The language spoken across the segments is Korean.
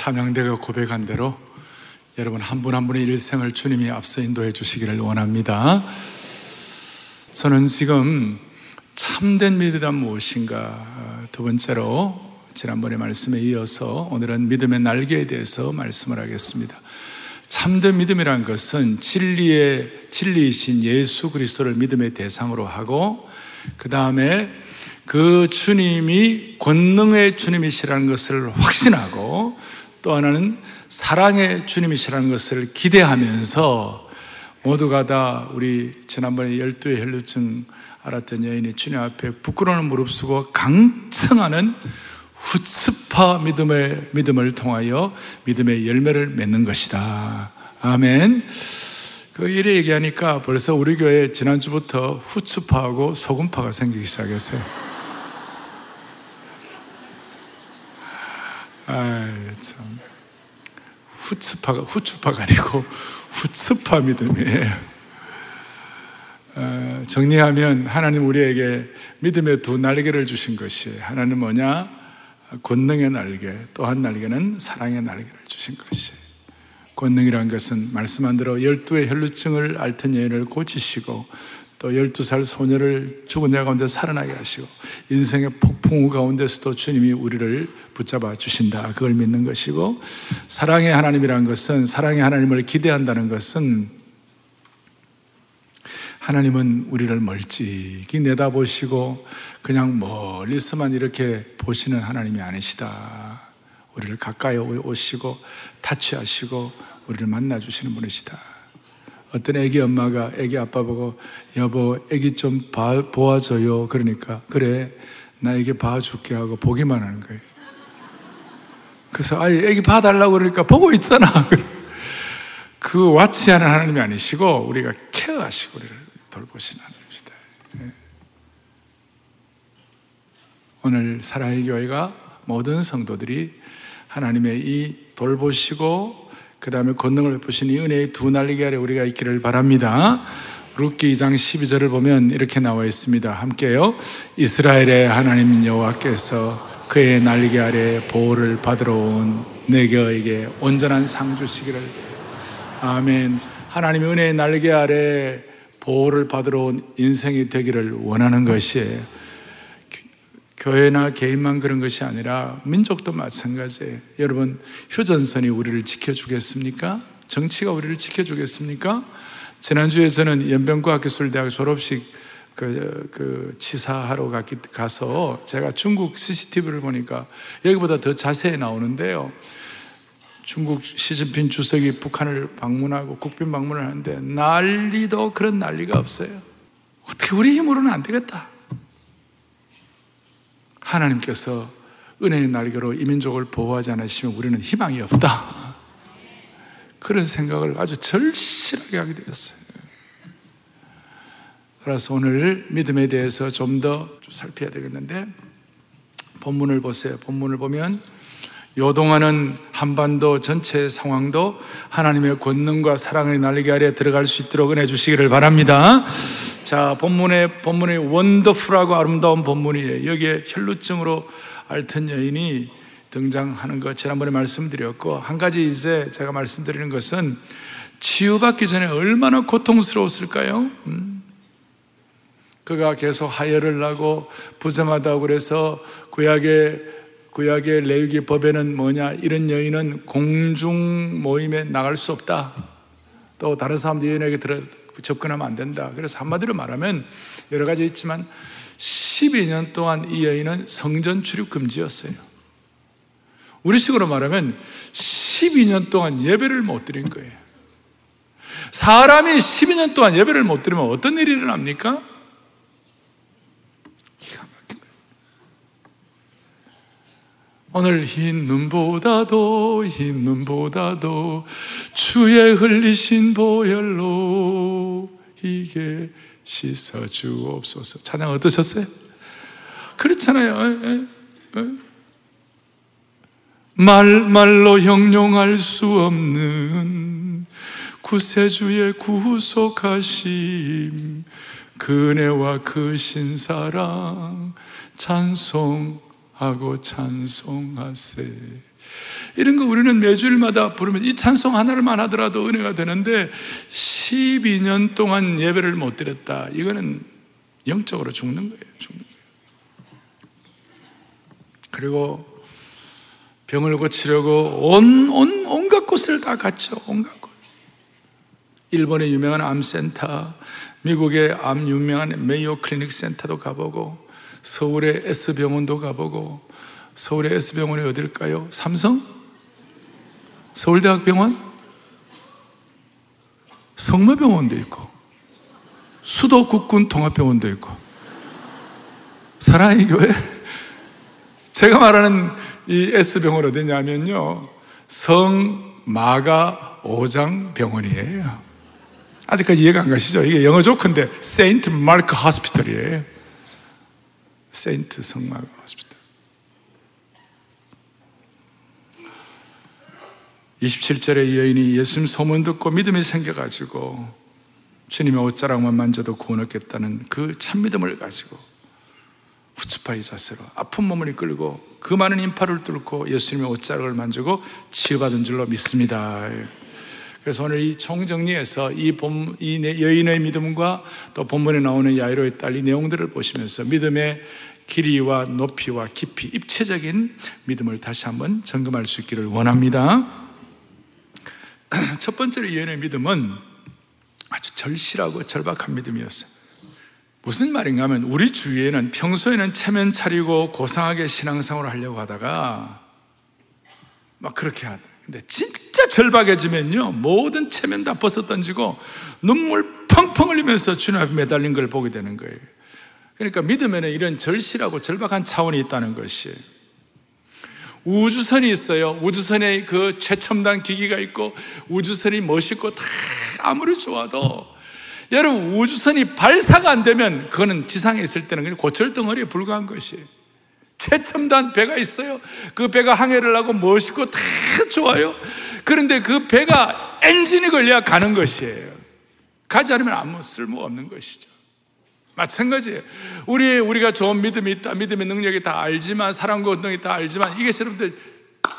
찬양대가 고백한 대로 여러분 한 분 한 분의 일생을 주님이 앞서 인도해 주시기를 원합니다. 저는 지금 참된 믿음이란 무엇인가 두 번째로 지난번에 말씀에 이어서 오늘은 믿음의 날개에 대해서 말씀을 하겠습니다. 참된 믿음이란 것은 진리의 진리이신 예수 그리스도를 믿음의 대상으로 하고 그 다음에 그 주님이 권능의 주님이시라는 것을 확신하고 또 하나는 사랑의 주님이시라는 것을 기대하면서 모두가 다 우리 지난번에 열두의 혈루증 알았던 여인이 주님 앞에 부끄러운 무릎쓰고 강청하는 후츠파 믿음의 믿음을 통하여 믿음의 열매를 맺는 것이다. 아멘. 그 일에 얘기하니까 벌써 우리 교회 지난주부터 후츠파하고 소금파가 생기기 시작했어요. 아 참. 후츠파가 후츠파가 아니고 후츠파 믿음이에요. 어, 정리하면 하나님 우리에게 믿음의 두 날개를 주신 것이 하나는 뭐냐? 권능의 날개, 또 한 날개는 사랑의 날개를 주신 것이. 권능이란 것은 말씀한 대로 열두의 혈루증을 앓던 여인을 고치시고 또 열두 살 소녀를 죽은 자 가운데 살아나게 하시고 인생의 폭풍우 가운데서도 주님이 우리를 붙잡아 주신다. 그걸 믿는 것이고 사랑의 하나님이란 것은 사랑의 하나님을 기대한다는 것은 하나님은 우리를 멀찍이 내다보시고 그냥 멀리서만 이렇게 보시는 하나님이 아니시다. 우리를 가까이 오시고 타치하시고 우리를 만나 주시는 분이시다. 어떤 애기 엄마가 애기 아빠 보고 여보 애기 좀 봐, 보아줘요. 그러니까 그래 나 애기 봐줄게 하고 보기만 하는 거예요. 그래서 아이 애기 봐달라고 그러니까 보고 있잖아. 그 와치하는 하나님이 아니시고 우리가 케어하시고 우리를 돌보시는 하나님이시다. 네. 오늘 사랑의 교회가 모든 성도들이 하나님의 이 돌보시고 그 다음에 권능을 베푸신 이 은혜의 두 날개 아래 우리가 있기를 바랍니다. 룻기 2장 12절을 보면 이렇게 나와 있습니다. 함께요. 이스라엘의 하나님 여호와께서 그의 날개 아래 보호를 받으러 온 내게에게 온전한 상 주시기를 아멘. 하나님의 은혜의 날개 아래 보호를 받으러 온 인생이 되기를 원하는 것이에요. 교회나 개인만 그런 것이 아니라 민족도 마찬가지예요. 여러분, 휴전선이 우리를 지켜주겠습니까? 정치가 우리를 지켜주겠습니까? 지난주에 저는 연변과학기술대학 졸업식 그, 그 치사하러 갔기, 가서 제가 중국 CCTV를 보니까 여기보다 더 자세히 나오는데요. 중국 시진핑 주석이 북한을 방문하고 국빈 방문을 하는데 난리도 그런 난리가 없어요. 어떻게 우리 힘으로는 안 되겠다. 하나님께서 은혜의 날개로 이민족을 보호하지 않으시면 우리는 희망이 없다. 그런 생각을 아주 절실하게 하게 되었어요. 그래서 오늘 믿음에 대해서 좀 더 살펴야 되겠는데 본문을 보세요. 본문을 보면 요동하는 한반도 전체 상황도 하나님의 권능과 사랑의 날개 아래 들어갈 수 있도록 은혜 주시기를 바랍니다. 자, 본문의, 본문의 원더풀하고 아름다운 본문이에요. 여기에 혈루증으로 앓던 여인이 등장하는 것 지난번에 말씀드렸고, 한 가지 이제 제가 말씀드리는 것은 치유받기 전에 얼마나 고통스러웠을까요? 음? 그가 계속 하혈을 하고 부정하다고 그래서 구약의 구약의 레위기 법에는 뭐냐 이런 여인은 공중 모임에 나갈 수 없다. 또 다른 사람들 여인에게 들어 접근하면 안 된다. 그래서 한마디로 말하면 여러 가지 있지만 12년 동안 이 여인은 성전 출입 금지였어요. 우리식으로 말하면 12년 동안 예배를 못 드린 거예요. 사람이 12년 동안 예배를 못 드리면 어떤 일이 일어납니까? 오늘 흰 눈보다도 흰 눈보다도 주의 흘리신 보혈로 이게 씻어 주옵소서. 찬양 어떠셨어요? 그렇잖아요. 에, 에, 에. 말 말로 형용할 수 없는 구세주의 구속하심 그네와 그 신사랑 찬송 하고 찬송하세. 이런 거 우리는 매주일마다 부르면 이 찬송 하나를만 하더라도 은혜가 되는데 12년 동안 예배를 못 드렸다. 이거는 영적으로 죽는 거예요. 죽는 거예요. 그리고 병을 고치려고 온, 온, 온갖 곳을 다 갔죠. 온갖 곳. 일본의 유명한 암센터, 미국의 암 유명한 메이오 클리닉 센터도 가보고, 서울의 S병원도 가보고, 서울의 S병원이 어딜까요? 삼성? 서울대학병원? 성모병원도 있고, 수도국군 통합병원도 있고, 사랑의 교회? 제가 말하는 이 S병원 어디냐면요. 성마가 오장 병원이에요. 아직까지 이해가 안 가시죠? 이게 영어 조건데 세인트 마크 하스피털이에요. 세인트 성마가 하스피털. 27절에 여인이 예수님 소문 듣고 믿음이 생겨가지고 주님의 옷자락만 만져도 구원 얻겠다는 그 참믿음을 가지고 후츠파의 자세로 아픈 몸을 이끌고 그 많은 인파를 뚫고 예수님의 옷자락을 만지고 치유받은 줄로 믿습니다. 그래서 오늘 이 총정리에서 이, 본, 이 여인의 믿음과 또 본문에 나오는 야이로의 딸 이 내용들을 보시면서 믿음의 길이와 높이와 깊이, 입체적인 믿음을 다시 한번 점검할 수 있기를 원합니다. 첫 번째로 여인의 믿음은 아주 절실하고 절박한 믿음이었어요. 무슨 말인가 하면 우리 주위에는 평소에는 체면 차리고 고상하게 신앙생활을 하려고 하다가 막 그렇게 하다. 근데 진짜 절박해지면요. 모든 체면 다 벗어 던지고 눈물 펑펑 흘리면서 주님 앞에 매달린 걸 보게 되는 거예요. 그러니까 믿음에는 이런 절실하고 절박한 차원이 있다는 것이 우주선이 있어요. 우주선에 그 최첨단 기기가 있고 우주선이 멋있고 다 아무리 좋아도 여러분 우주선이 발사가 안 되면 그거는 지상에 있을 때는 그냥 고철 덩어리에 불과한 것이에요. 최첨단 배가 있어요. 그 배가 항해를 하고 멋있고 다 좋아요. 그런데 그 배가 엔진이 걸려야 가는 것이에요. 가지 않으면 아무 쓸모 없는 것이죠. 마찬가지예요. 우리, 우리가 좋은 믿음이 있다, 믿음의 능력이 다 알지만, 사랑과 운동이 다 알지만, 이게 여러분들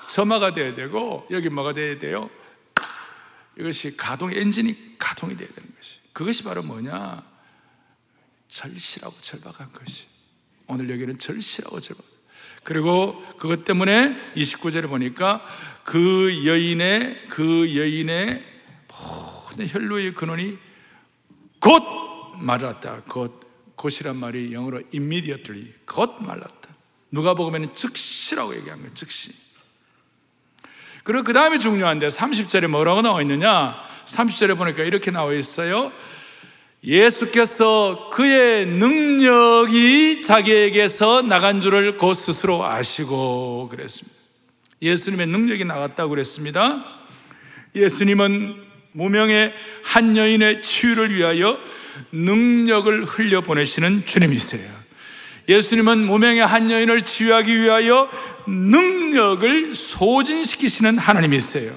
점화가 돼야 되고, 여기 뭐가 돼야 돼요? 이것이 가동, 엔진이 가동이 돼야 되는 것이. 그것이 바로 뭐냐? 절실하고 절박한 것이. 오늘 여기는 절실하고 절박. 그리고 그것 때문에 29절에 보니까 그 여인의, 그 여인의 모든 혈로의 근원이 곧 말랐다. 곧, 곧이란 말이 영어로 immediately, 곧 말랐다. 누가 보면 즉시라고 얘기한 거예요, 즉시. 그리고 그 다음에 중요한데 30절에 뭐라고 나와 있느냐? 30절에 보니까 이렇게 나와 있어요. 예수께서 그의 능력이 자기에게서 나간 줄을 곧 스스로 아시고 그랬습니다. 예수님의 능력이 나갔다고 그랬습니다. 예수님은 무명의 한 여인의 치유를 위하여 능력을 흘려보내시는 주님이세요. 예수님은 무명의 한 여인을 치유하기 위하여 능력을 소진시키시는 하나님이세요.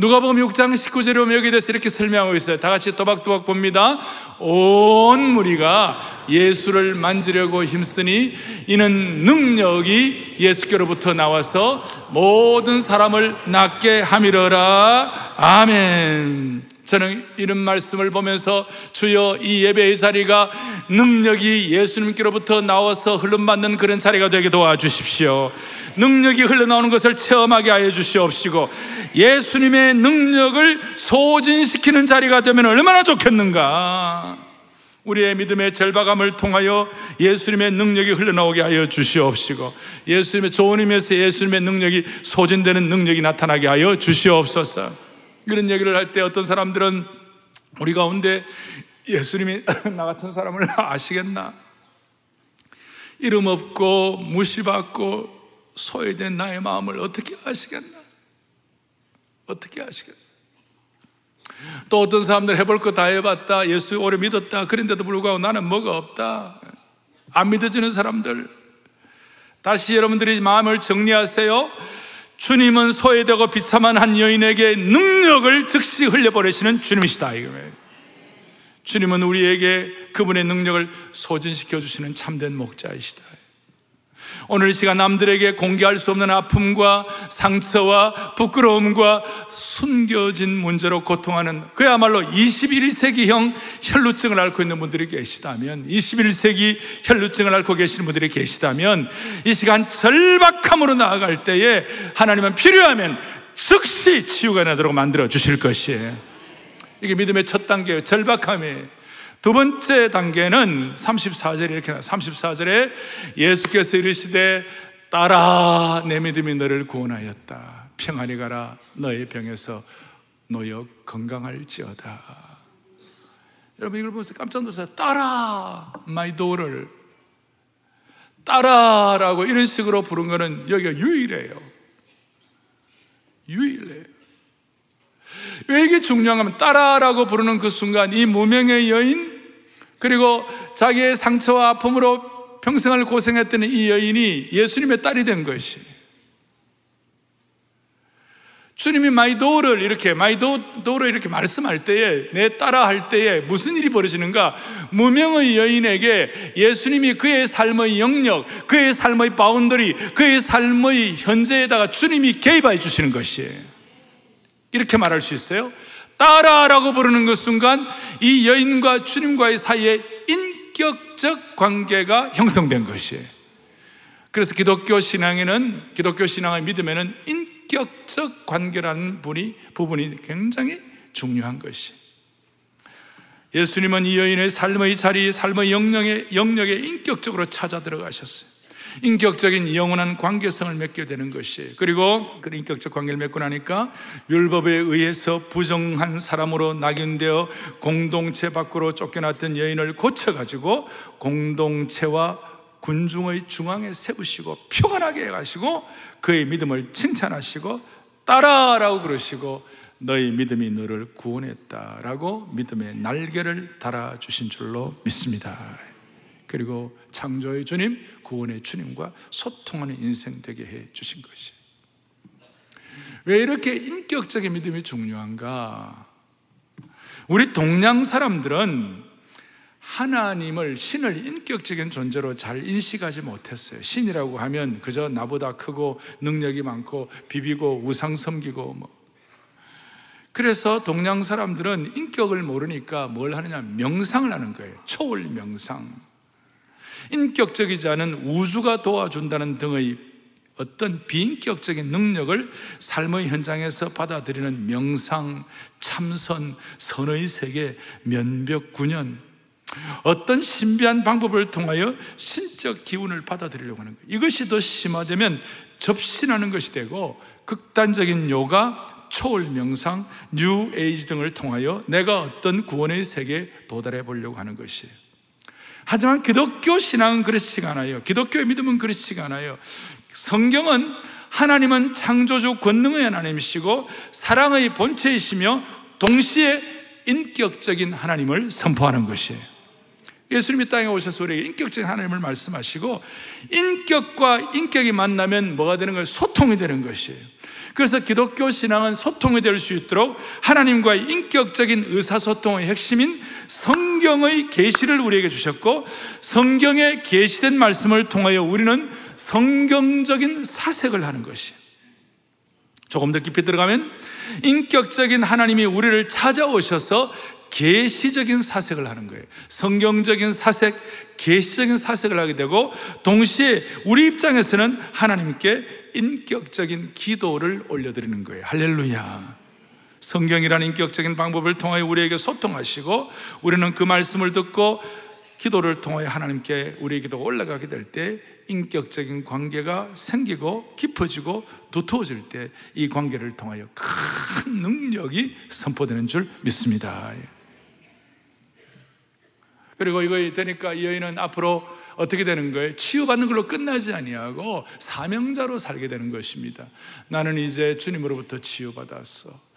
누가복음 6장 19절에 보면 여기에 대해서 이렇게 설명하고 있어요. 다 같이 또박또박 봅니다. 온 무리가 예수를 만지려고 힘쓰니 이는 능력이 예수께로부터 나와서 모든 사람을 낫게 함이러라. 아멘. 저는 이런 말씀을 보면서 주여 이 예배의 자리가 능력이 예수님께로부터 나와서 흘름받는 그런 자리가 되게 도와주십시오. 능력이 흘러나오는 것을 체험하게 하여 주시옵시고 예수님의 능력을 소진시키는 자리가 되면 얼마나 좋겠는가. 우리의 믿음의 절박함을 통하여 예수님의 능력이 흘러나오게 하여 주시옵시고 예수님의 좋은 의미에서 예수님의 능력이 소진되는 능력이 나타나게 하여 주시옵소서. 이런 얘기를 할 때 어떤 사람들은 우리 가운데 예수님이 나 같은 사람을 아시겠나? 이름 없고 무시받고 소외된 나의 마음을 어떻게 아시겠나? 어떻게 아시겠나? 또 어떤 사람들 해볼 거 다 해봤다. 예수 오래 믿었다. 그런데도 불구하고 나는 뭐가 없다. 안 믿어지는 사람들. 다시 여러분들이 마음을 정리하세요. 주님은 소외되고 비참한 한 여인에게 능력을 즉시 흘려보내시는 주님이시다. 주님은 우리에게 그분의 능력을 소진시켜 주시는 참된 목자이시다. 오늘 이 시간 남들에게 공개할 수 없는 아픔과 상처와 부끄러움과 숨겨진 문제로 고통하는 그야말로 21세기형 혈루증을 앓고 있는 분들이 계시다면 21세기 혈루증을 앓고 계시는 분들이 계시다면 이 시간 절박함으로 나아갈 때에 하나님은 필요하면 즉시 치유가 나도록 만들어 주실 것이에요. 이게 믿음의 첫 단계예요. 절박함이에요. 두 번째 단계는 34절에 이렇게 나 34절에 예수께서 이르시되 딸아 네 믿음이 너를 구원하였다. 평안히 가라 너의 병에서 놓여 건강할지어다. 여러분 이걸 보면서 깜짝 놀랐어요. 딸아 my daughter 딸아라고 이런 식으로 부른 거는 여기가 유일해요. 유일해요. 왜 이게 중요한가 면 딸아라고 부르는 그 순간 이 무명의 여인 그리고 자기의 상처와 아픔으로 평생을 고생했던 이 여인이 예수님의 딸이 된 것이 주님이 my daughter 이렇게 my daughter 이렇게 말씀할 때에 내 딸아 할 때에 무슨 일이 벌어지는가? 무명의 여인에게 예수님이 그의 삶의 영역, 그의 삶의 boundary, 그의 삶의 현재에다가 주님이 개입해 주시는 것이에요. 이렇게 말할 수 있어요. 따라라고 부르는 그 순간 이 여인과 주님과의 사이에 인격적 관계가 형성된 것이에요. 그래서 기독교 신앙에는 기독교 신앙의 믿음에는 인격적 관계라는 분이 부분이 굉장히 중요한 것이. 예수님은 이 여인의 삶의 자리, 삶의 영역에 영역에 인격적으로 찾아 들어가셨어요. 인격적인 영원한 관계성을 맺게 되는 것이 그리고 그 인격적 관계를 맺고 나니까 율법에 의해서 부정한 사람으로 낙인되어 공동체 밖으로 쫓겨났던 여인을 고쳐가지고 공동체와 군중의 중앙에 세우시고 표현하게 해가시고 그의 믿음을 칭찬하시고 따라라고 그러시고 너희 믿음이 너를 구원했다라고 믿음의 날개를 달아주신 줄로 믿습니다. 그리고 창조의 주님, 구원의 주님과 소통하는 인생 되게 해 주신 것이. 왜 이렇게 인격적인 믿음이 중요한가? 우리 동양 사람들은 하나님을 신을 인격적인 존재로 잘 인식하지 못했어요. 신이라고 하면 그저 나보다 크고 능력이 많고 비비고 우상 섬기고 뭐. 그래서 동양 사람들은 인격을 모르니까 뭘 하느냐 명상을 하는 거예요. 초월 명상. 인격적이지 않은 우주가 도와준다는 등의 어떤 비인격적인 능력을 삶의 현장에서 받아들이는 명상, 참선, 선의 세계, 면벽 구년, 어떤 신비한 방법을 통하여 신적 기운을 받아들이려고 하는 거예요. 이것이 더 심화되면 접신하는 것이 되고 극단적인 요가, 초월 명상, 뉴 에이지 등을 통하여 내가 어떤 구원의 세계에 도달해 보려고 하는 것이에요. 하지만 기독교 신앙은 그렇지가 않아요. 기독교의 믿음은 그렇지가 않아요. 성경은 하나님은 창조주 권능의 하나님이시고 사랑의 본체이시며 동시에 인격적인 하나님을 선포하는 것이에요. 예수님이 땅에 오셔서 우리에게 인격적인 하나님을 말씀하시고 인격과 인격이 만나면 뭐가 되는 거예요? 소통이 되는 것이에요. 그래서 기독교 신앙은 소통이 될 수 있도록 하나님과의 인격적인 의사소통의 핵심인 성경의 계시를 우리에게 주셨고 성경에 계시된 말씀을 통하여 우리는 성경적인 사색을 하는 것이 조금 더 깊이 들어가면 인격적인 하나님이 우리를 찾아오셔서 계시적인 사색을 하는 거예요. 성경적인 사색, 계시적인 사색을 하게 되고 동시에 우리 입장에서는 하나님께 인격적인 기도를 올려드리는 거예요. 할렐루야. 성경이라는 인격적인 방법을 통하여 우리에게 소통하시고 우리는 그 말씀을 듣고 기도를 통하여 하나님께 우리의 기도가 올라가게 될 때 인격적인 관계가 생기고 깊어지고 두터워질 때 이 관계를 통하여 큰 능력이 선포되는 줄 믿습니다. 그리고 이거 되니까 이 여인은 앞으로 어떻게 되는 거예요? 치유받는 걸로 끝나지 아니하고 사명자로 살게 되는 것입니다. 나는 이제 주님으로부터 치유받았어.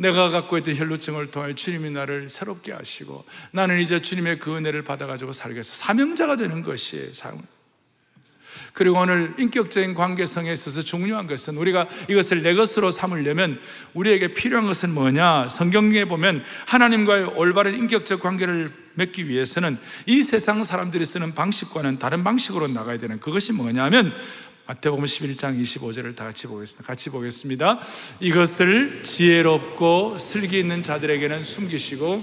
내가 갖고 있던 혈루증을 통해 주님이 나를 새롭게 하시고 나는 이제 주님의 그 은혜를 받아가지고 살겠어. 사명자가 되는 것이에요. 그리고 오늘 인격적인 관계성에 있어서 중요한 것은 우리가 이것을 내 것으로 삼으려면 우리에게 필요한 것은 뭐냐? 성경에 보면 하나님과의 올바른 인격적 관계를 맺기 위해서는 이 세상 사람들이 쓰는 방식과는 다른 방식으로 나가야 되는 그것이 뭐냐면 마태복음 11장 25절을 다 같이 보겠습니다. 같이 보겠습니다. 이것을 지혜롭고 슬기 있는 자들에게는 숨기시고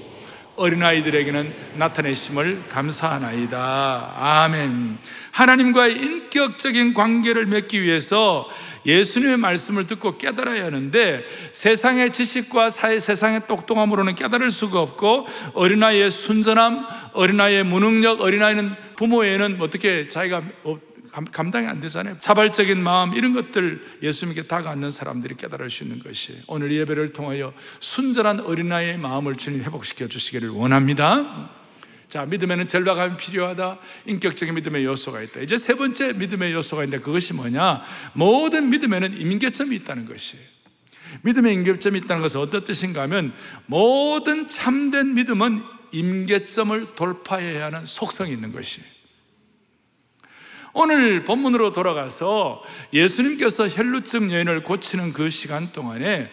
어린아이들에게는 나타내심을 감사하나이다. 아멘. 하나님과의 인격적인 관계를 맺기 위해서 예수님의 말씀을 듣고 깨달아야 하는데 세상의 지식과 사회 세상의 똑똑함으로는 깨달을 수가 없고 어린아이의 순전함, 어린아이의 무능력, 어린아이는 부모에는 어떻게 자기가 감당이 안 되잖아요. 자발적인 마음 이런 것들 예수님께 다가앉는 사람들이 깨달을 수 있는 것이 오늘 예배를 통하여 순전한 어린아이의 마음을 주님 회복시켜 주시기를 원합니다. 자, 믿음에는 전략감이 필요하다. 인격적인 믿음의 요소가 있다. 이제 세 번째 믿음의 요소가 있는데 그것이 뭐냐? 모든 믿음에는 임계점이 있다는 것이에요. 믿음의 임계점이 있다는 것은 어떤 뜻인가 하면 모든 참된 믿음은 임계점을 돌파해야 하는 속성이 있는 것이에요. 오늘 본문으로 돌아가서 예수님께서 혈루증 여인을 고치는 그 시간 동안에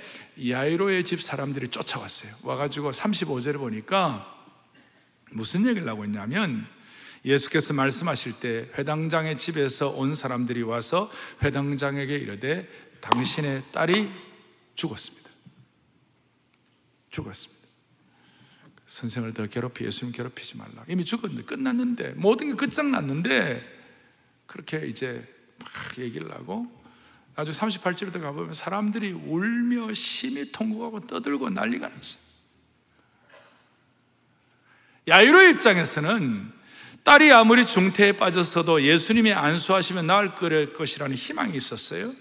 야이로의 집 사람들이 쫓아왔어요. 와가지고 35절에 보니까 무슨 얘기를 하고 있냐면 예수께서 말씀하실 때 회당장의 집에서 온 사람들이 와서 회당장에게 이르되 당신의 딸이 죽었습니다. 죽었습니다. 선생을 더 괴롭히 예수님 괴롭히지 말라. 이미 죽었는데 끝났는데 모든 게 끝장났는데 그렇게 이제 막 얘기를 하고 나중에 38절부터 가보면 사람들이 울며 심히 통곡하고 떠들고 난리가 났어요. 야이로의 입장에서는 딸이 아무리 중태에 빠졌어도 예수님이 안수하시면 나을 것이라는 희망이 있었어요.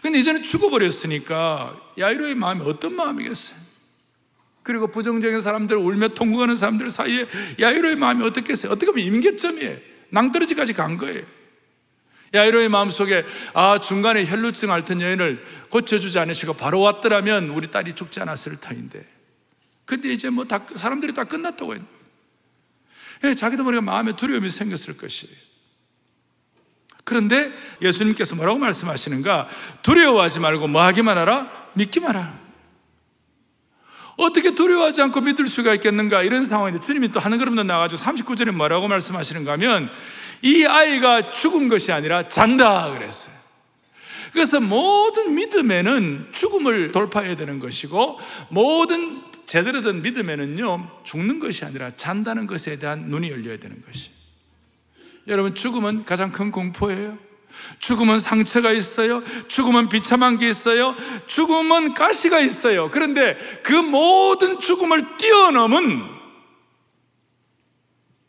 근데 이제는 죽어버렸으니까 야이로의 마음이 어떤 마음이겠어요? 그리고 부정적인 사람들, 울며 통곡하는 사람들 사이에 야이로의 마음이 어떻겠어요? 어떻게 보면 임계점이에요. 낭떠러지까지 간 거예요. 야이로의 마음속에 아 중간에 혈루증 앓던 여인을 고쳐주지 않으시고 바로 왔더라면 우리 딸이 죽지 않았을 터인데. 근데 이제 뭐 다 사람들이 다 끝났다고 했 예, 자기도 모르게 마음에 두려움이 생겼을 것이에요 그런데 예수님께서 뭐라고 말씀하시는가? 두려워하지 말고 뭐 하기만 하라? 믿기만 하라. 어떻게 두려워하지 않고 믿을 수가 있겠는가? 이런 상황인데 주님이 또 하는 걸음 더 나가지고 39절에 뭐라고 말씀하시는가 하면 이 아이가 죽은 것이 아니라 잔다 그랬어요. 그래서 모든 믿음에는 죽음을 돌파해야 되는 것이고 모든 제대로 된 믿음에는요 죽는 것이 아니라 잔다는 것에 대한 눈이 열려야 되는 것이. 여러분 죽음은 가장 큰 공포예요. 죽음은 상처가 있어요. 죽음은 비참한 게 있어요. 죽음은 가시가 있어요. 그런데 그 모든 죽음을 뛰어넘은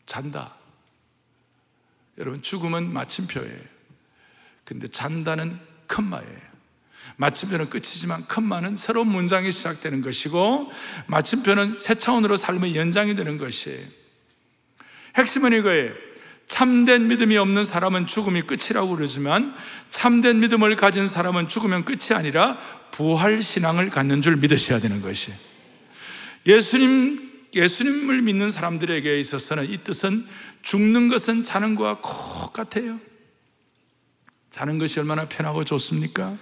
잔다. 여러분, 죽음은 마침표예요. 근데 잔다는 컴마예요. 마침표는 끝이지만 컴마는 새로운 문장이 시작되는 것이고 마침표는 새 차원으로 삶의 연장이 되는 것이에요. 핵심은 이거예요. 참된 믿음이 없는 사람은 죽음이 끝이라고 그러지만 참된 믿음을 가진 사람은 죽으면 끝이 아니라 부활 신앙을 갖는 줄 믿으셔야 되는 것이. 예수님 예수님을 믿는 사람들에게 있어서는 이 뜻은 죽는 것은 자는 것과 똑같아요. 자는 것이 얼마나 편하고 좋습니까?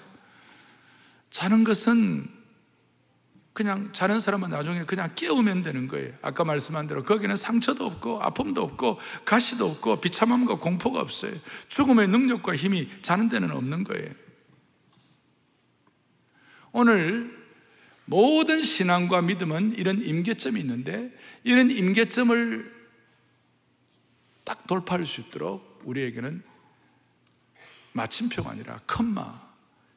자는 것은 그냥 자는 사람은 나중에 그냥 깨우면 되는 거예요. 아까 말씀한 대로 거기는 상처도 없고 아픔도 없고 가시도 없고 비참함과 공포가 없어요. 죽음의 능력과 힘이 자는 데는 없는 거예요. 오늘 모든 신앙과 믿음은 이런 임계점이 있는데 이런 임계점을 딱 돌파할 수 있도록 우리에게는 마침표가 아니라 컴마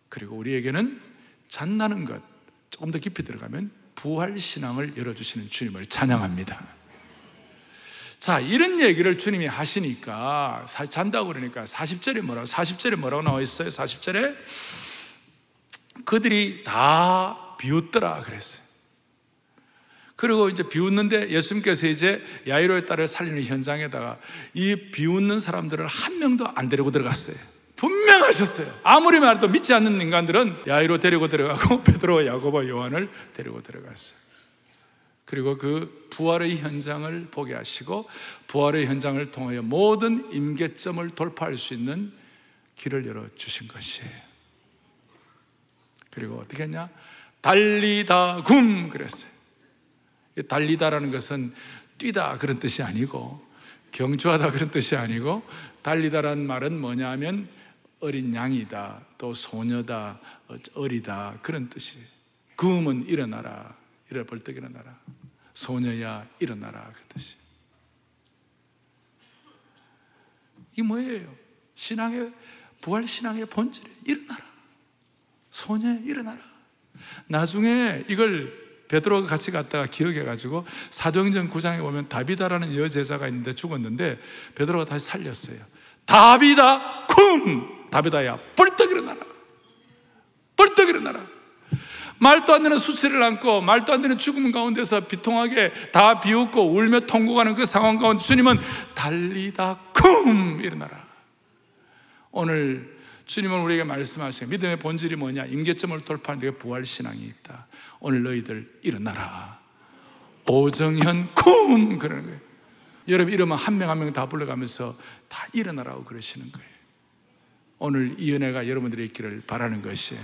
그리고 우리에게는 잔나는 것 조금 더 깊이 들어가면 부활 신앙을 열어주시는 주님을 찬양합니다. 자, 이런 얘기를 주님이 하시니까, 잔다고 그러니까 40절에 뭐라고, 40절에 뭐라고 나와 있어요? 40절에 그들이 다 비웃더라 그랬어요. 그리고 이제 비웃는데 예수님께서 이제 야이로의 딸을 살리는 현장에다가 이 비웃는 사람들을 한 명도 안 데리고 들어갔어요. 분명하셨어요. 아무리 말해도 믿지 않는 인간들은 야이로 데리고 들어가고 베드로, 야고보, 요한을 데리고 들어갔어요. 그리고 그 부활의 현장을 보게 하시고 부활의 현장을 통하여 모든 임계점을 돌파할 수 있는 길을 열어 주신 것이에요. 그리고 어떻게 했냐? 달리다 굼 그랬어요. 달리다라는 것은 뛰다 그런 뜻이 아니고 경주하다 그런 뜻이 아니고 달리다라는 말은 뭐냐면 어린 양이다 또 소녀다 어리다 그런 뜻이. 금은 일어나라 일어 벌떡 일어나라. 소녀야 일어나라 그 뜻이. 이 뭐예요? 신앙의 부활 신앙의 본질에 일어나라. 소녀 일어나라 나중에 이걸 베드로가 같이 갔다가 기억해가지고 사도행전 9장에 보면 다비다라는 여제자가 있는데 죽었는데 베드로가 다시 살렸어요. 다비다 쿵 다비다야 벌떡 일어나라. 벌떡 일어나라. 말도 안 되는 수치를 안고 말도 안 되는 죽음 가운데서 비통하게 다 비웃고 울며 통곡하는 그 상황 가운데 주님은 달리다 쿵 일어나라. 오늘 주님은 우리에게 말씀하시요 믿음의 본질이 뭐냐? 임계점을 돌파하는 데 부활 신앙이 있다. 오늘 너희들 일어나라. 오정현 쿵 그러는 거예요. 여러분 이러면 한 명 한 명 다 불러가면서 다 일어나라고 그러시는 거예요. 오늘 이 은혜가 여러분들의 있기를 바라는 것이에요.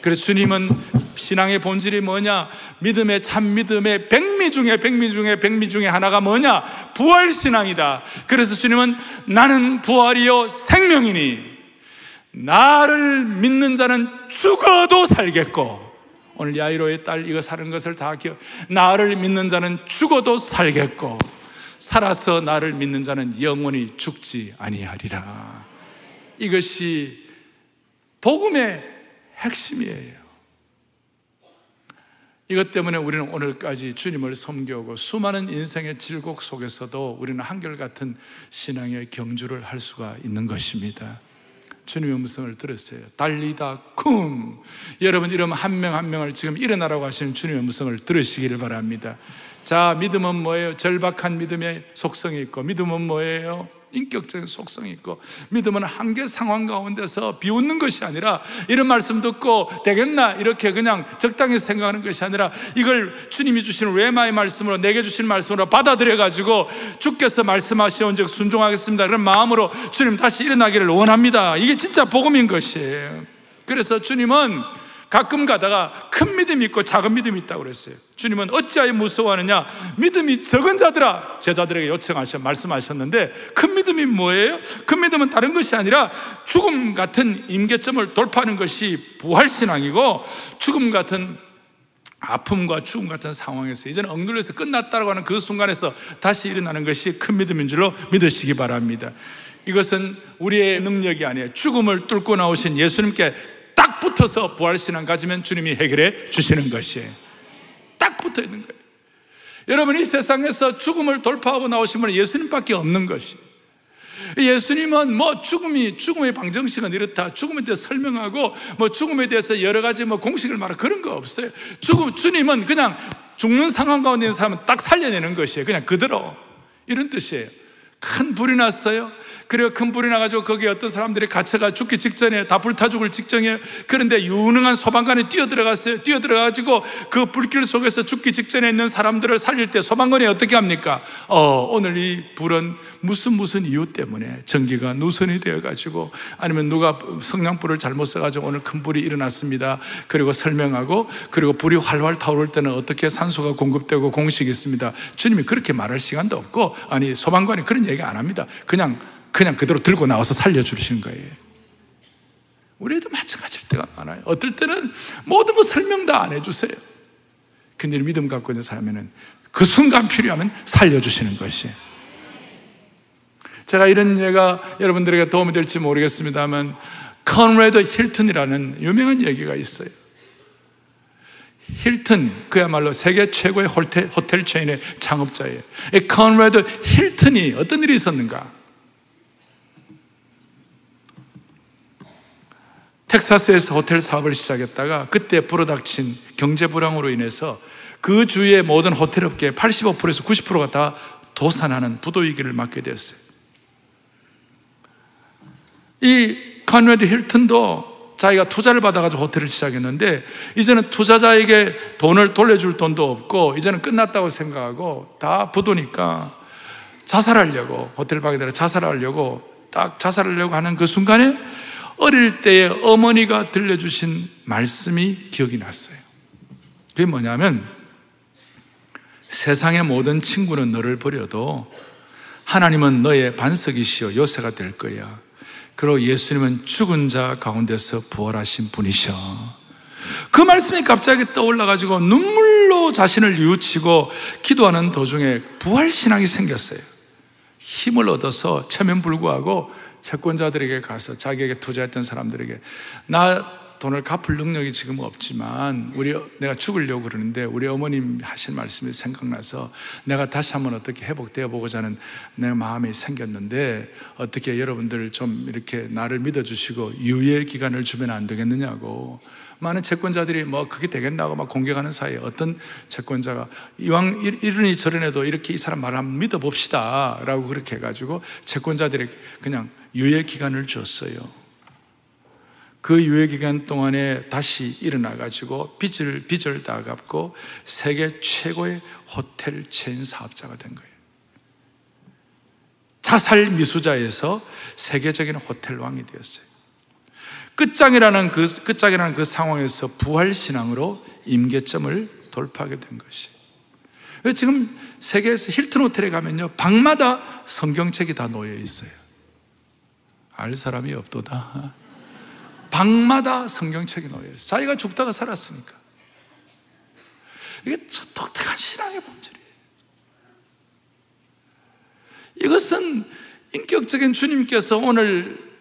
그래서 주님은 신앙의 본질이 뭐냐? 믿음의 참 믿음의 백미 중에 백미 중에 백미 중에 하나가 뭐냐? 부활 신앙이다. 그래서 주님은 나는 부활이요 생명이니 나를 믿는 자는 죽어도 살겠고 오늘 야이로의 딸 이거 사는 것을 다 기억 나를 믿는 자는 죽어도 살겠고 살아서 나를 믿는 자는 영원히 죽지 아니하리라. 이것이 복음의 핵심이에요. 이것 때문에 우리는 오늘까지 주님을 섬겨오고 수많은 인생의 질곡 속에서도 우리는 한결같은 신앙의 경주를 할 수가 있는 것입니다 주님의 음성을 들었어요. 달리다 쿵. 여러분 이러면 한명 한 명을 지금 일어나라고 하시는 주님의 음성을 들으시기를 바랍니다. 자, 믿음은 뭐예요? 절박한 믿음의 속성이 있고 믿음은 뭐예요? 인격적인 속성이 있고 믿음은 한계 상황 가운데서 비웃는 것이 아니라 이런 말씀 듣고 되겠나 이렇게 그냥 적당히 생각하는 것이 아니라 이걸 주님이 주시는 외마의 말씀으로 내게 주신 말씀으로 받아들여 가지고 주께서 말씀하시온 즉 순종하겠습니다. 그런 마음으로 주님 다시 일어나기를 원합니다. 이게 진짜 복음인 것이에요 그래서 주님은 가끔 가다가 큰 믿음이 있고 작은 믿음이 있다고 그랬어요. 주님은 어찌하여 무서워하느냐? 믿음이 적은 자들아 제자들에게 요청하셔 말씀하셨는데 큰 믿음이 뭐예요? 큰 믿음은 다른 것이 아니라 죽음 같은 임계점을 돌파하는 것이 부활 신앙이고 죽음 같은 아픔과 죽음 같은 상황에서 이제는 엉글려서 끝났다고 하는 그 순간에서 다시 일어나는 것이 큰 믿음인 줄로 믿으시기 바랍니다. 이것은 우리의 능력이 아니에요. 죽음을 뚫고 나오신 예수님께 딱 붙어서 부활신앙 가지면 주님이 해결해 주시는 것이에요. 딱 붙어 있는 거예요. 여러분, 이 세상에서 죽음을 돌파하고 나오신 분은 예수님밖에 없는 것이. 예수님은 뭐 죽음이, 죽음의 방정식은 이렇다. 죽음에 대해서 설명하고 뭐 죽음에 대해서 여러 가지 뭐 공식을 말하고 그런 거 없어요. 죽음, 주님은 그냥 죽는 상황 가운데 있는 사람은 딱 살려내는 것이에요. 그냥 그대로. 이런 뜻이에요. 큰 불이 났어요. 그리고 큰 불이 나가지고 거기에 어떤 사람들이 갇혀가 죽기 직전에 다 불타 죽을 직전에 그런데 유능한 소방관이 뛰어들어갔어요. 뛰어들어가지고 그 불길 속에서 죽기 직전에 있는 사람들을 살릴 때 소방관이 어떻게 합니까? 어, 오늘 이 불은 무슨 무슨 이유 때문에 전기가 누선이 되어가지고 아니면 누가 성냥불을 잘못 써가지고 오늘 큰 불이 일어났습니다. 그리고 설명하고 그리고 불이 활활 타오를 때는 어떻게 산소가 공급되고 공식이 있습니다. 주님이 그렇게 말할 시간도 없고 아니 소방관이 그런 얘기 안 합니다. 그냥 그냥 그대로 들고 나와서 살려주시는 거예요. 우리도 마찬가지일 때가 많아요. 어떨 때는 모든 거 설명 다 안 해주세요. 근데 믿음 갖고 있는 사람에는 그 순간 필요하면 살려주시는 것이. 제가 이런 예가 여러분들에게 도움이 될지 모르겠습니다만, 콘래드 힐튼이라는 유명한 얘기가 있어요. 힐튼, 그야말로 세계 최고의 호텔, 호텔 체인의 창업자예요. 이 콘래드 힐튼이 어떤 일이 있었는가? 텍사스에서 호텔 사업을 시작했다가 그때 불어닥친 경제 불황으로 인해서 그 주위의 모든 호텔 업계 85%에서 90%가 다 도산하는 부도 위기를 맞게 되었어요. 이 콘래드 힐튼도 자기가 투자를 받아가지고 호텔을 시작했는데 이제는 투자자에게 돈을 돌려줄 돈도 없고 이제는 끝났다고 생각하고 다 부도니까 자살하려고 호텔 방에 들어 자살하려고 딱 자살하려고 하는 그 순간에 어릴 때에 어머니가 들려주신 말씀이 기억이 났어요. 그게 뭐냐면 세상의 모든 친구는 너를 버려도 하나님은 너의 반석이시여 요새가 될 거야. 그리고 예수님은 죽은 자 가운데서 부활하신 분이셔. 그 말씀이 갑자기 떠올라가지고 눈물로 자신을 뉘우치고 기도하는 도중에 부활신앙이 생겼어요. 힘을 얻어서 체면 불구하고 채권자들에게 가서 자기에게 투자했던 사람들에게 나 돈을 갚을 능력이 지금 없지만 우리 내가 죽으려고 그러는데 우리 어머님 하신 말씀이 생각나서 내가 다시 한번 어떻게 회복되어 보고자 하는 내 마음이 생겼는데 어떻게 여러분들 좀 이렇게 나를 믿어주시고 유예 기간을 주면 안 되겠느냐고 많은 채권자들이 뭐 그게 되겠나고 막 공격하는 사이에 어떤 채권자가 이왕 이러니 저러니도 이렇게 이 사람 말을 한번 믿어봅시다 라고 그렇게 해가지고 채권자들이 그냥 유예 기간을 줬어요. 그 유예 기간 동안에 다시 일어나 가지고 빚을 빚을 다 갚고 세계 최고의 호텔 체인 사업자가 된 거예요. 자살 미수자에서 세계적인 호텔 왕이 되었어요. 끝장이라는 그 끝장이라는 그 상황에서 부활 신앙으로 임계점을 돌파하게 된 것이. 지금 세계에서 힐튼 호텔에 가면요 방마다 성경책이 다 놓여 있어요. 알 사람이 없도다. 방마다 성경책이 놓여요. 자기가 죽다가 살았으니까. 이게 참 독특한 신앙의 본질이에요. 이것은 인격적인 주님께서 오늘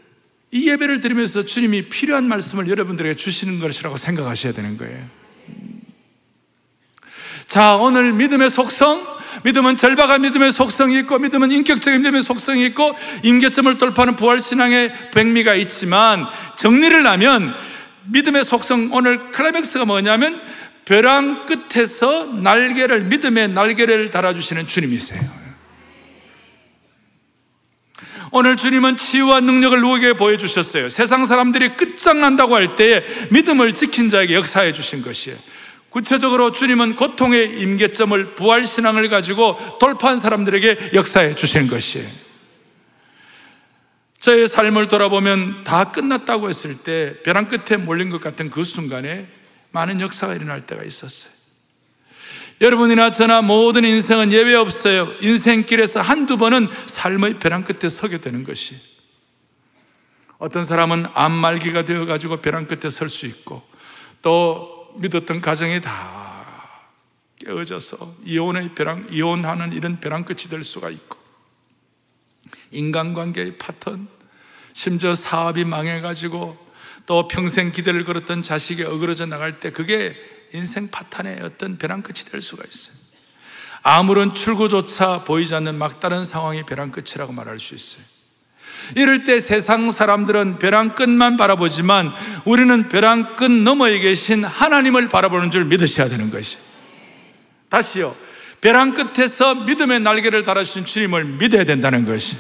이 예배를 드리면서 주님이 필요한 말씀을 여러분들에게 주시는 것이라고 생각하셔야 되는 거예요. 자, 오늘 믿음의 속성, 믿음은 절박한 믿음의 속성이 있고 믿음은 인격적인 믿음의 속성이 있고 임계점을 돌파하는 부활신앙의 백미가 있지만 정리를 하면 믿음의 속성 오늘 클라이맥스가 뭐냐면 벼랑 끝에서 날개를 믿음의 날개를 달아주시는 주님이세요. 오늘 주님은 치유와 능력을 누구에게 보여주셨어요. 세상 사람들이 끝장난다고 할 때에 믿음을 지킨 자에게 역사해 주신 것이에요. 구체적으로 주님은 고통의 임계점을 부활신앙을 가지고 돌파한 사람들에게 역사해 주시는 것이에요. 저의 삶을 돌아보면 다 끝났다고 했을 때 벼랑 끝에 몰린 것 같은 그 순간에 많은 역사가 일어날 때가 있었어요. 여러분이나 저나 모든 인생은 예외 없어요. 인생길에서 한두 번은 삶의 벼랑 끝에 서게 되는 것이. 어떤 사람은 암 말기가 되어가지고 벼랑 끝에 설 수 있고 또 믿었던 가정이 다 깨어져서 이혼의 벼랑, 이혼하는 이런 벼랑 끝이 될 수가 있고, 인간관계의 파턴, 심지어 사업이 망해가지고 또 평생 기대를 걸었던 자식이 어그러져 나갈 때 그게 인생 파탄의 어떤 벼랑 끝이 될 수가 있어요. 아무런 출구조차 보이지 않는 막다른 상황이 벼랑 끝이라고 말할 수 있어요. 이럴 때 세상 사람들은 벼랑 끝만 바라보지만 우리는 벼랑 끝 너머에 계신 하나님을 바라보는 줄 믿으셔야 되는 것이. 다시요. 벼랑 끝에서 믿음의 날개를 달아주신 주님을 믿어야 된다는 것이.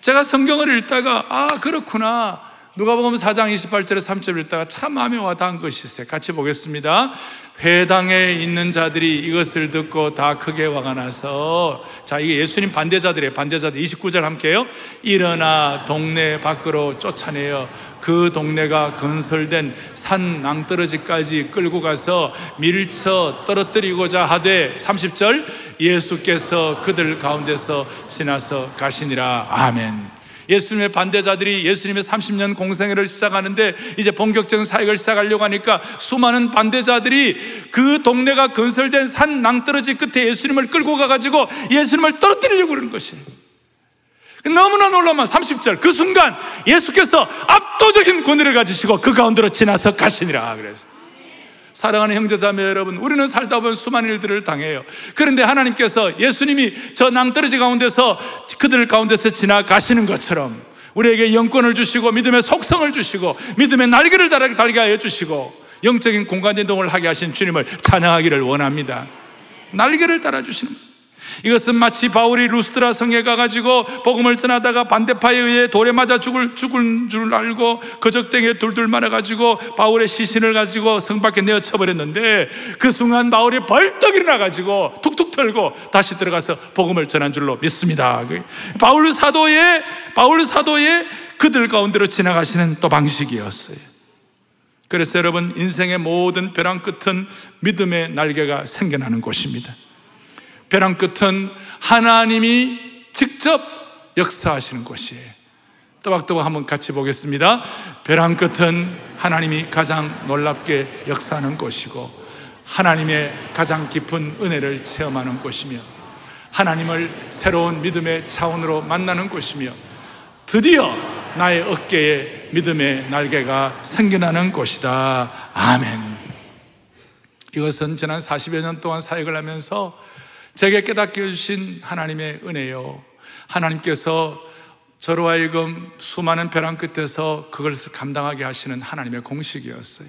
제가 성경을 읽다가 아 그렇구나. 누가복음 4장 28절에 3절 읽다가 참 마음에 와닿은 것이 있어요. 같이 보겠습니다. 회당에 있는 자들이 이것을 듣고 다 크게 화가 나서. 자 이게 예수님 반대자들의 반대자들 29절 함께요. 일어나 동네 밖으로 쫓아내어 그 동네가 건설된 산 낭떠러지까지 끌고 가서 밀쳐 떨어뜨리고자 하되 30절 예수께서 그들 가운데서 지나서 가시니라. 아멘 예수님의 반대자들이 예수님의 30년 공생애를 시작하는데 이제 본격적인 사역을 시작하려고 하니까 수많은 반대자들이 그 동네가 건설된 산 낭떠러지 끝에 예수님을 끌고 가가지고 예수님을 떨어뜨리려고 그러는 것이에요. 너무나 놀라면 30절 그 순간 예수께서 압도적인 권위를 가지시고 그 가운데로 지나서 가시니라 그래서 사랑하는 형제자매 여러분, 우리는 살다 보면 수많은 일들을 당해요. 그런데 하나님께서 예수님이 저 낭떠러지 가운데서 그들 가운데서 지나가시는 것처럼 우리에게 영권을 주시고 믿음의 속성을 주시고 믿음의 날개를 달게 하여 주시고 영적인 공간 이동을 하게 하신 주님을 찬양하기를 원합니다. 날개를 달아주시는 이것은 마치 바울이 루스드라 성에 가가지고 복음을 전하다가 반대파에 의해 돌에 맞아 죽을, 죽을 줄 알고 거적땡에 둘둘 말아가지고 바울의 시신을 가지고 성 밖에 내어 쳐버렸는데 그 순간 바울이 벌떡 일어나가지고 툭툭 털고 다시 들어가서 복음을 전한 줄로 믿습니다. 그 바울 사도의, 바울 사도의 그들 가운데로 지나가시는 또 방식이었어요. 그래서 여러분 인생의 모든 벼랑 끝은 믿음의 날개가 생겨나는 곳입니다. 벼랑 끝은 하나님이 직접 역사하시는 곳이에요. 또박또박 한번 같이 보겠습니다. 벼랑 끝은 하나님이 가장 놀랍게 역사하는 곳이고 하나님의 가장 깊은 은혜를 체험하는 곳이며 하나님을 새로운 믿음의 차원으로 만나는 곳이며 드디어 나의 어깨에 믿음의 날개가 생겨나는 곳이다. 아멘. 이것은 지난 40여 년 동안 사역을 하면서 제게 깨닫게 해주신 하나님의 은혜요. 하나님께서 저로 하여금 수많은 벼랑 끝에서 그것을 감당하게 하시는 하나님의 공식이었어요.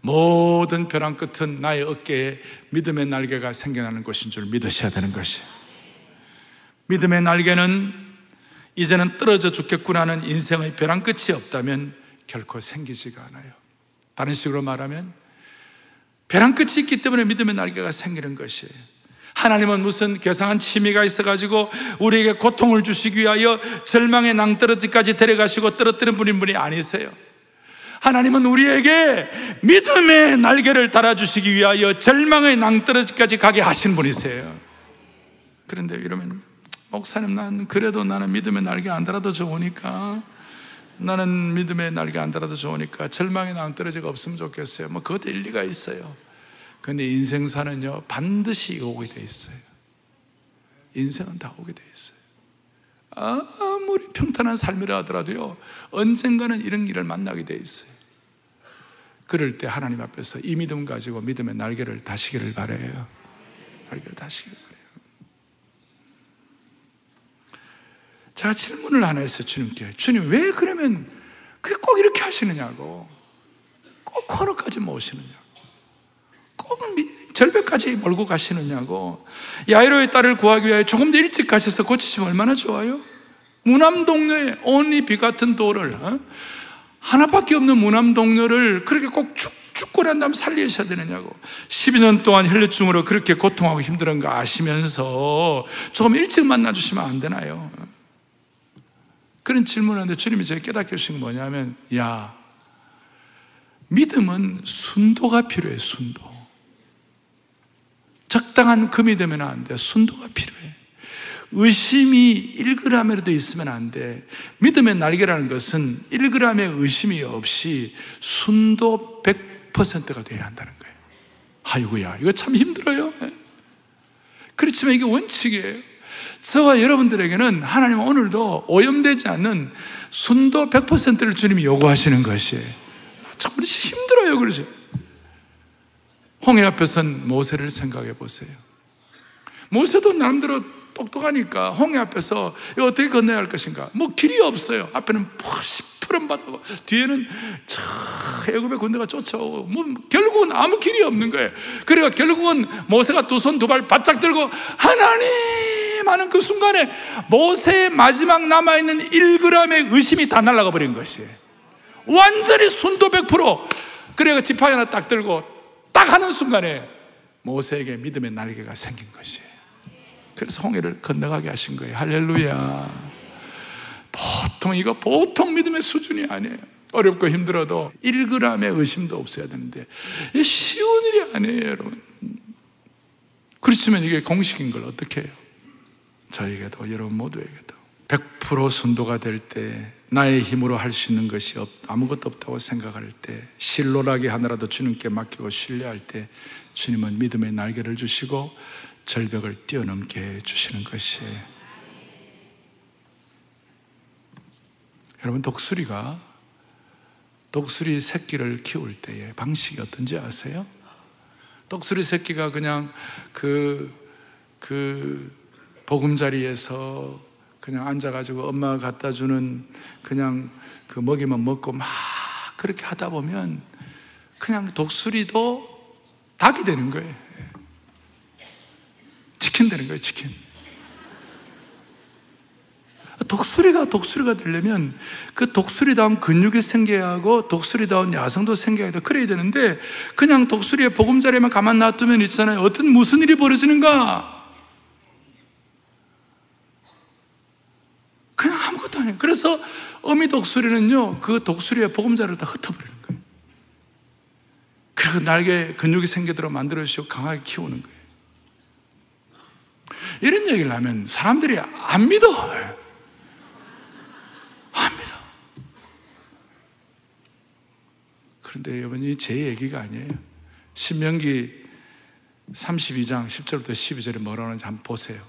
모든 벼랑 끝은 나의 어깨에 믿음의 날개가 생겨나는 것인 줄 믿으셔야 되는 것이. 믿음의 날개는 이제는 떨어져 죽겠구나 하는 인생의 벼랑 끝이 없다면 결코 생기지가 않아요. 다른 식으로 말하면 벼랑 끝이 있기 때문에 믿음의 날개가 생기는 것이에요. 하나님은 무슨 괴상한 취미가 있어가지고 우리에게 고통을 주시기 위하여 절망의 낭떠러지까지 데려가시고 떨어뜨린 분인 분이 아니세요. 하나님은 우리에게 믿음의 날개를 달아주시기 위하여 절망의 낭떠러지까지 가게 하신 분이세요. 그런데 이러면 목사님 난 그래도 나는 믿음의 날개 안 달아도 좋으니까 나는 믿음의 날개 안 달아도 좋으니까 절망의 낭떠러지가 없으면 좋겠어요. 뭐 그것도 일리가 있어요. 근데 인생사는요, 반드시 오게 돼 있어요. 인생은 다 오게 돼 있어요. 아무리 평탄한 삶이라 하더라도요, 언젠가는 이런 일을 만나게 돼 있어요. 그럴 때 하나님 앞에서 이 믿음 가지고 믿음의 날개를 다시기를 바래요. 날개를 다시기를 바래요. 제가 질문을 하나 했어요, 주님께. 주님, 왜 그러면 그게 꼭 이렇게 하시느냐고. 꼭 코너까지 모시느냐고. 꼭 절벽까지 몰고 가시느냐고. 야이로의 딸을 구하기 위해 조금 더 일찍 가셔서 고치시면 얼마나 좋아요? 무남동료의 온리 같은 돌을, 어? 하나밖에 없는 무남동료를 그렇게 꼭 죽, 죽고 난 다음 살리셔야 되느냐고. 12년 동안 혈류증으로 그렇게 고통하고 힘든 거 아시면서 조금 일찍 만나주시면 안 되나요? 그런 질문을 하는데 주님이 제가 깨닫게 해주신 건 뭐냐면, 야, 믿음은 순도가 필요해, 순도. 적당한 금이 되면 안 돼. 순도가 필요해. 의심이 1g이라도 있으면 안 돼. 믿음의 날개라는 것은 1g의 의심이 없이 순도 100%가 돼야 한다는 거예요. 아이고야, 이거 참 힘들어요. 예. 그렇지만 이게 원칙이에요. 저와 여러분들에게는 하나님 오늘도 오염되지 않는 순도 100%를 주님이 요구하시는 것이에요. 참 힘들어요, 그러죠. 홍해 앞에 선 모세를 생각해 보세요. 모세도 나름대로 똑똑하니까 홍해 앞에서 어떻게 건너야 할 것인가? 뭐 길이 없어요. 앞에는 푸른 바다고 뒤에는 애굽의 군대가 쫓아오고 뭐 결국은 아무 길이 없는 거예요. 그래가 결국은 모세가 두 손 두 발 바짝 들고 하나님 하는 그 순간에 모세의 마지막 남아 있는 1g의 의심이 다 날아가 버린 것이에요. 완전히 순도 100% 그래가 지팡이 하나 딱 들고 딱 하는 순간에 모세에게 믿음의 날개가 생긴 것이에요. 그래서 홍해를 건너가게 하신 거예요. 할렐루야. 보통 이거 보통 믿음의 수준이 아니에요. 어렵고 힘들어도 1g의 의심도 없어야 되는데 쉬운 일이 아니에요, 여러분. 그렇지만 이게 공식인 걸 어떻게 해요? 저에게도 여러분 모두에게도 100% 순도가 될 때 나의 힘으로 할 수 있는 것이 없, 아무것도 없다고 생각할 때, 실로라기 하나라도 주님께 맡기고 신뢰할 때, 주님은 믿음의 날개를 주시고 절벽을 뛰어넘게 해 주시는 것이에요. 여러분, 독수리가 독수리 새끼를 키울 때의 방식이 어떤지 아세요? 독수리 새끼가 그냥 그, 그 보금자리에서 그냥 앉아가지고 엄마가 갖다 주는 그냥 그 먹이만 먹고 막 그렇게 하다 보면 그냥 독수리도 닭이 되는 거예요. 치킨 되는 거예요, 치킨. 독수리가 독수리가 되려면 그 독수리다운 근육이 생겨야 하고 독수리다운 야성도 생겨야 돼. 그래야 되는데 그냥 독수리의 보금자리만 가만 놔두면 있잖아요. 어떤 무슨 일이 벌어지는가? 그만해요. 그래서 어미 독수리는요, 그 독수리의 보금자를 다 흩어버리는 거예요. 그리고 날개 근육이 생기도록 만들어주시고 강하게 키우는 거예요. 이런 얘기를 하면 사람들이 안 믿어. 안 믿어. 그런데 여러분 이 제 얘기가 아니에요. 신명기 32장 10절부터 12절에 뭐라고 하는지 한번 보세요.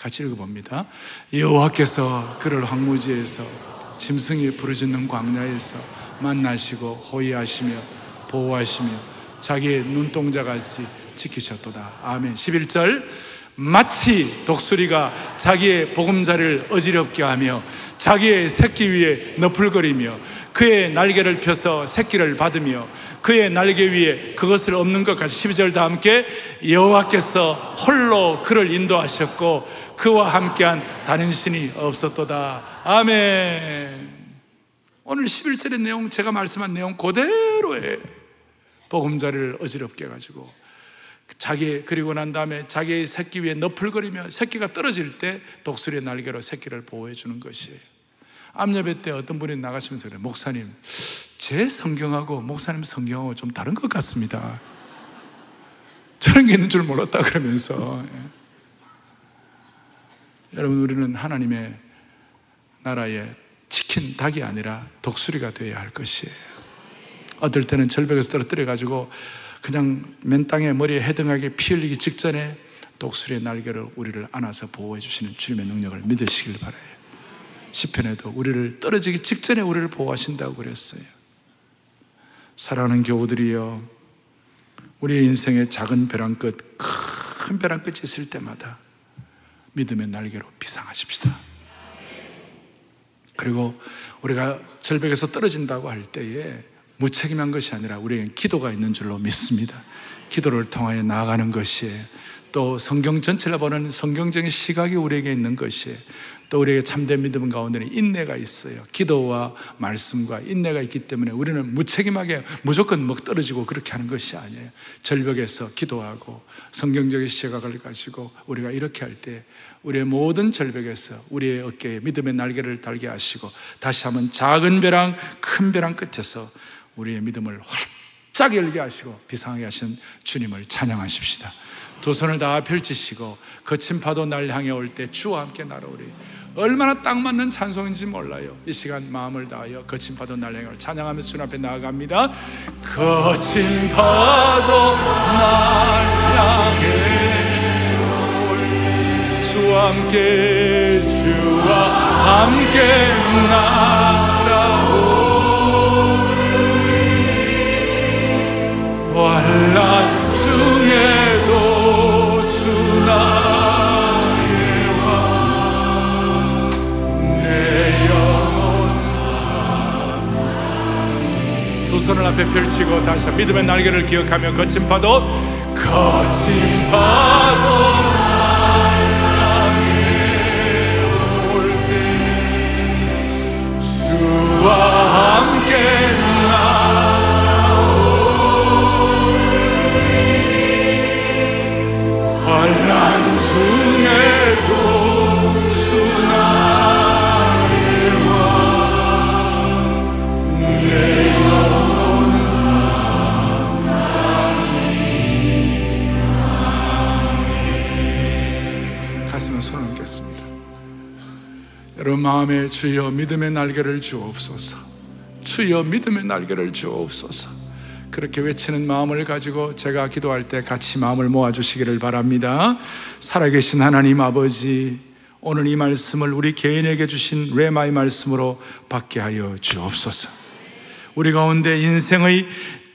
같이 읽어봅니다. 여호와께서 그를 황무지에서 짐승이 부르짖는 광야에서 만나시고 호위하시며 보호하시며 자기의 눈동자같이 지키셨도다. 아멘. 11절 마치 독수리가 자기의 보금자리를 어지럽게 하며 자기의 새끼 위에 너풀거리며 그의 날개를 펴서 새끼를 받으며 그의 날개 위에 그것을 없는 것 같이 12절 다 함께 여호와께서 홀로 그를 인도하셨고 그와 함께한 다른 신이 없었도다 아멘 오늘 11절의 내용 제가 말씀한 내용 그대로의 보금자리를 어지럽게 해가지고 자기 그리고 난 다음에 자기의 새끼 위에 너풀거리며 새끼가 떨어질 때 독수리의 날개로 새끼를 보호해 주는 것이에요. 암예배 때 어떤 분이 나가시면서 그래 목사님 제 성경하고 목사님 성경하고 좀 다른 것 같습니다. 저런 게 있는 줄 몰랐다 그러면서 예. 여러분 우리는 하나님의 나라에 치킨 닭이 아니라 독수리가 되어야 할 것이에요. 어떨 때는 절벽에서 떨어뜨려 가지고 그냥 맨 땅에 머리에 헤등하게 피 흘리기 직전에 독수리의 날개를 우리를 안아서 보호해 주시는 주님의 능력을 믿으시길 바라요. 시편에도 우리를 떨어지기 직전에 우리를 보호하신다고 그랬어요. 사랑하는 교우들이여, 우리의 인생의 작은 벼랑 끝, 큰 벼랑 끝이 있을 때마다 믿음의 날개로 비상하십시다. 그리고 우리가 절벽에서 떨어진다고 할 때에 무책임한 것이 아니라 우리에겐 기도가 있는 줄로 믿습니다. 기도를 통하여 나아가는 것이 또 성경 전체를 보는 성경적인 시각이 우리에게 있는 것이 또 우리에게 참된 믿음 가운데는 인내가 있어요. 기도와 말씀과 인내가 있기 때문에 우리는 무책임하게 무조건 먹 떨어지고 그렇게 하는 것이 아니에요. 절벽에서 기도하고 성경적인 시각을 가지고 우리가 이렇게 할 때 우리의 모든 절벽에서 우리의 어깨에 믿음의 날개를 달게 하시고 다시 한번 작은 벼랑 큰 벼랑 끝에서 우리의 믿음을 활짝 열게 하시고 비상하게 하신 주님을 찬양하십시다. 두 손을 다 펼치시고 거친 파도 날 향해 올 때 주와 함께 날아오리. 얼마나 딱 맞는 찬송인지 몰라요. 이 시간 마음을 다하여 거친 파도 날 향해 찬양하면서 주님 앞에 나아갑니다. 거친 파도 날 향해 올 주와 함께 주와 함께 날 두 손을 앞에 펼치고 다시 믿음의 날개를 기억하며 거친 파도 거친 파도 주와 함께 여러분 마음에 주여 믿음의 날개를 주옵소서 주여 믿음의 날개를 주옵소서 그렇게 외치는 마음을 가지고 제가 기도할 때 같이 마음을 모아주시기를 바랍니다. 살아계신 하나님 아버지, 오늘 이 말씀을 우리 개인에게 주신 레마의 말씀으로 받게 하여 주옵소서. 우리 가운데 인생의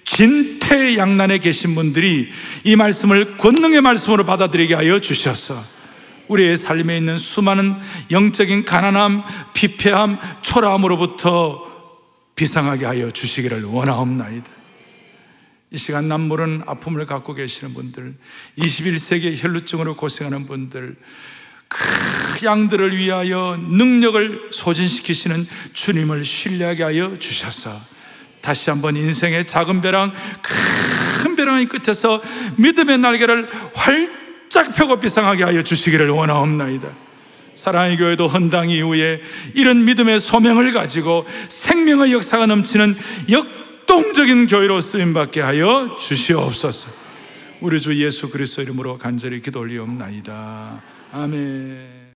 진퇴양난에 계신 분들이 이 말씀을 권능의 말씀으로 받아들이게 하여 주셔서 우리의 삶에 있는 수많은 영적인 가난함, 피폐함, 초라함으로부터 비상하게 하여 주시기를 원하옵나이다. 이 시간 남모른 아픔을 갖고 계시는 분들, 21세기 혈루증으로 고생하는 분들, 그 양들을 위하여 능력을 소진시키시는 주님을 신뢰하게 하여 주셔서 다시 한번 인생의 작은 벼랑, 큰 벼랑의 끝에서 믿음의 날개를 활짝 펴고 비상하게 하여 주시기를 원하옵나이다. 사랑의 교회도 헌당 이후에 이런 믿음의 소명을 가지고 생명의 역사가 넘치는 역동적인 교회로 쓰임받게 하여 주시옵소서. 우리 주 예수 그리스도 이름으로 간절히 기도 올리옵나이다. 아멘.